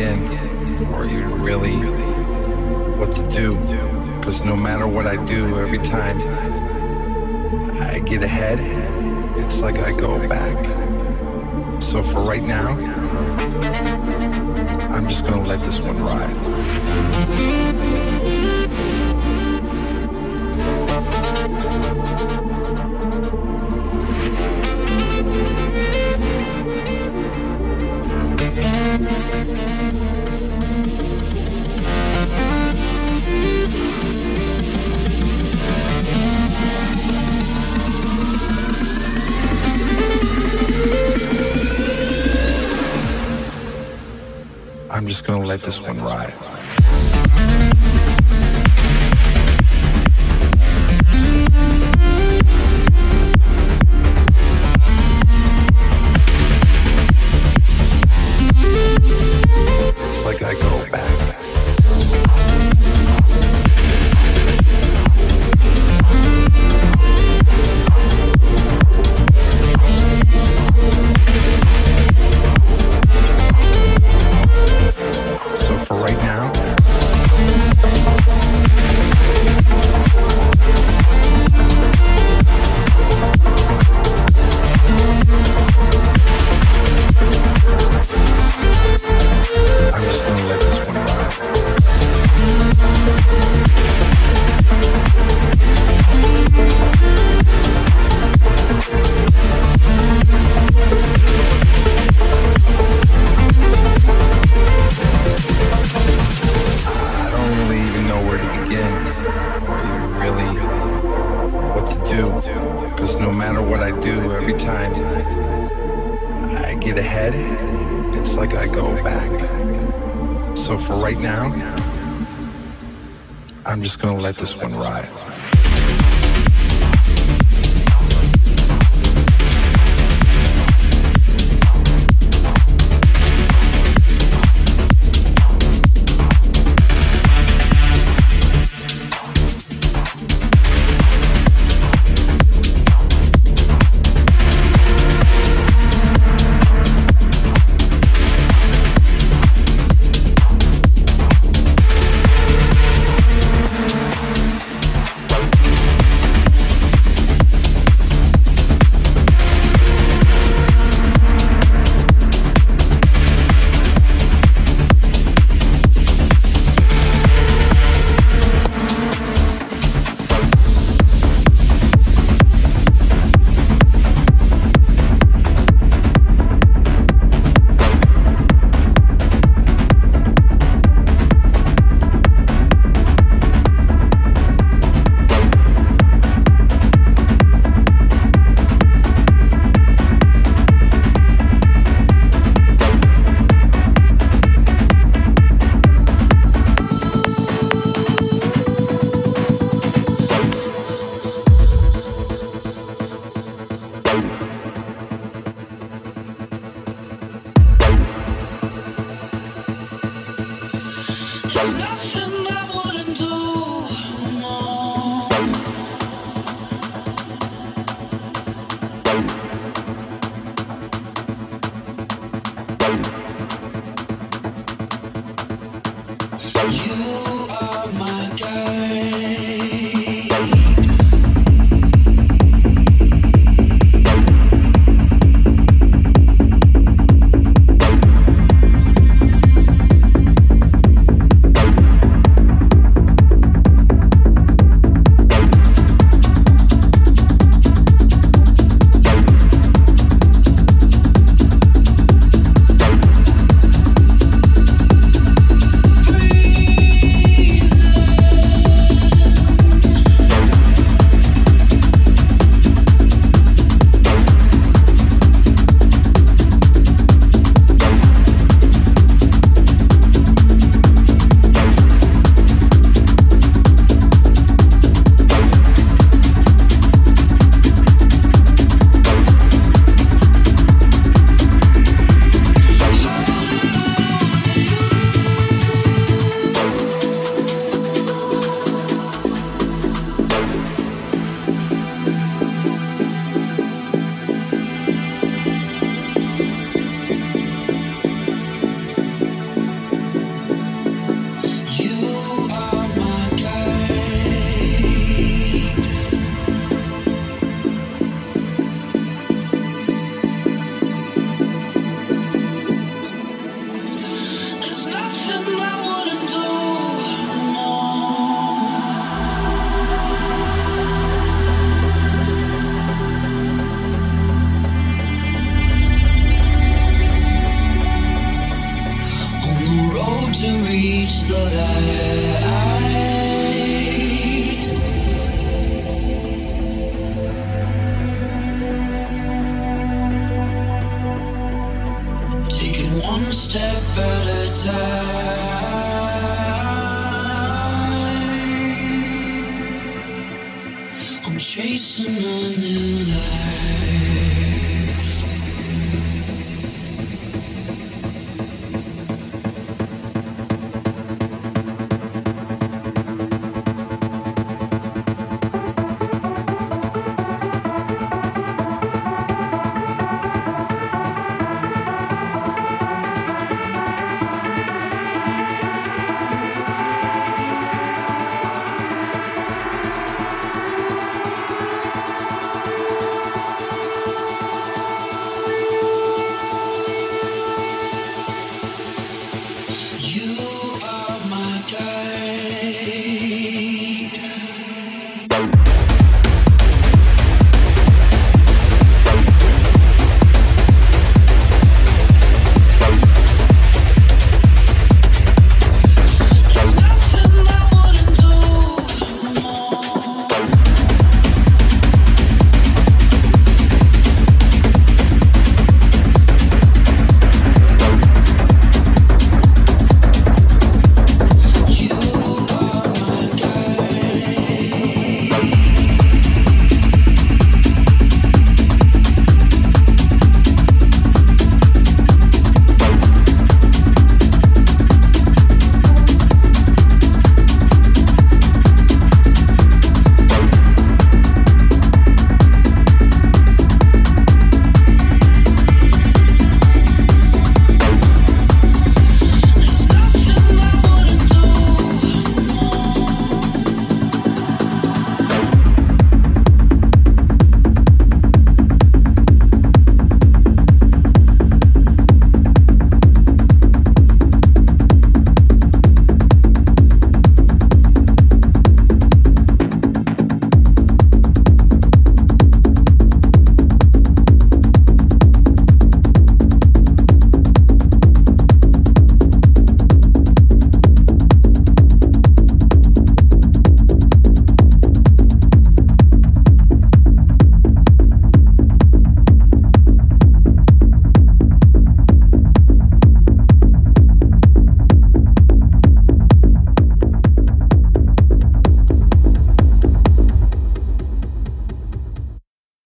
or even really what to do. Because no matter what I do, every time I get ahead, it's like I go back. So for right now, I'm just gonna let this one ride. I'm just gonna let this one ride. I'm just gonna let this one ride. Reach the light. Taking one step at a time. I'm chasing.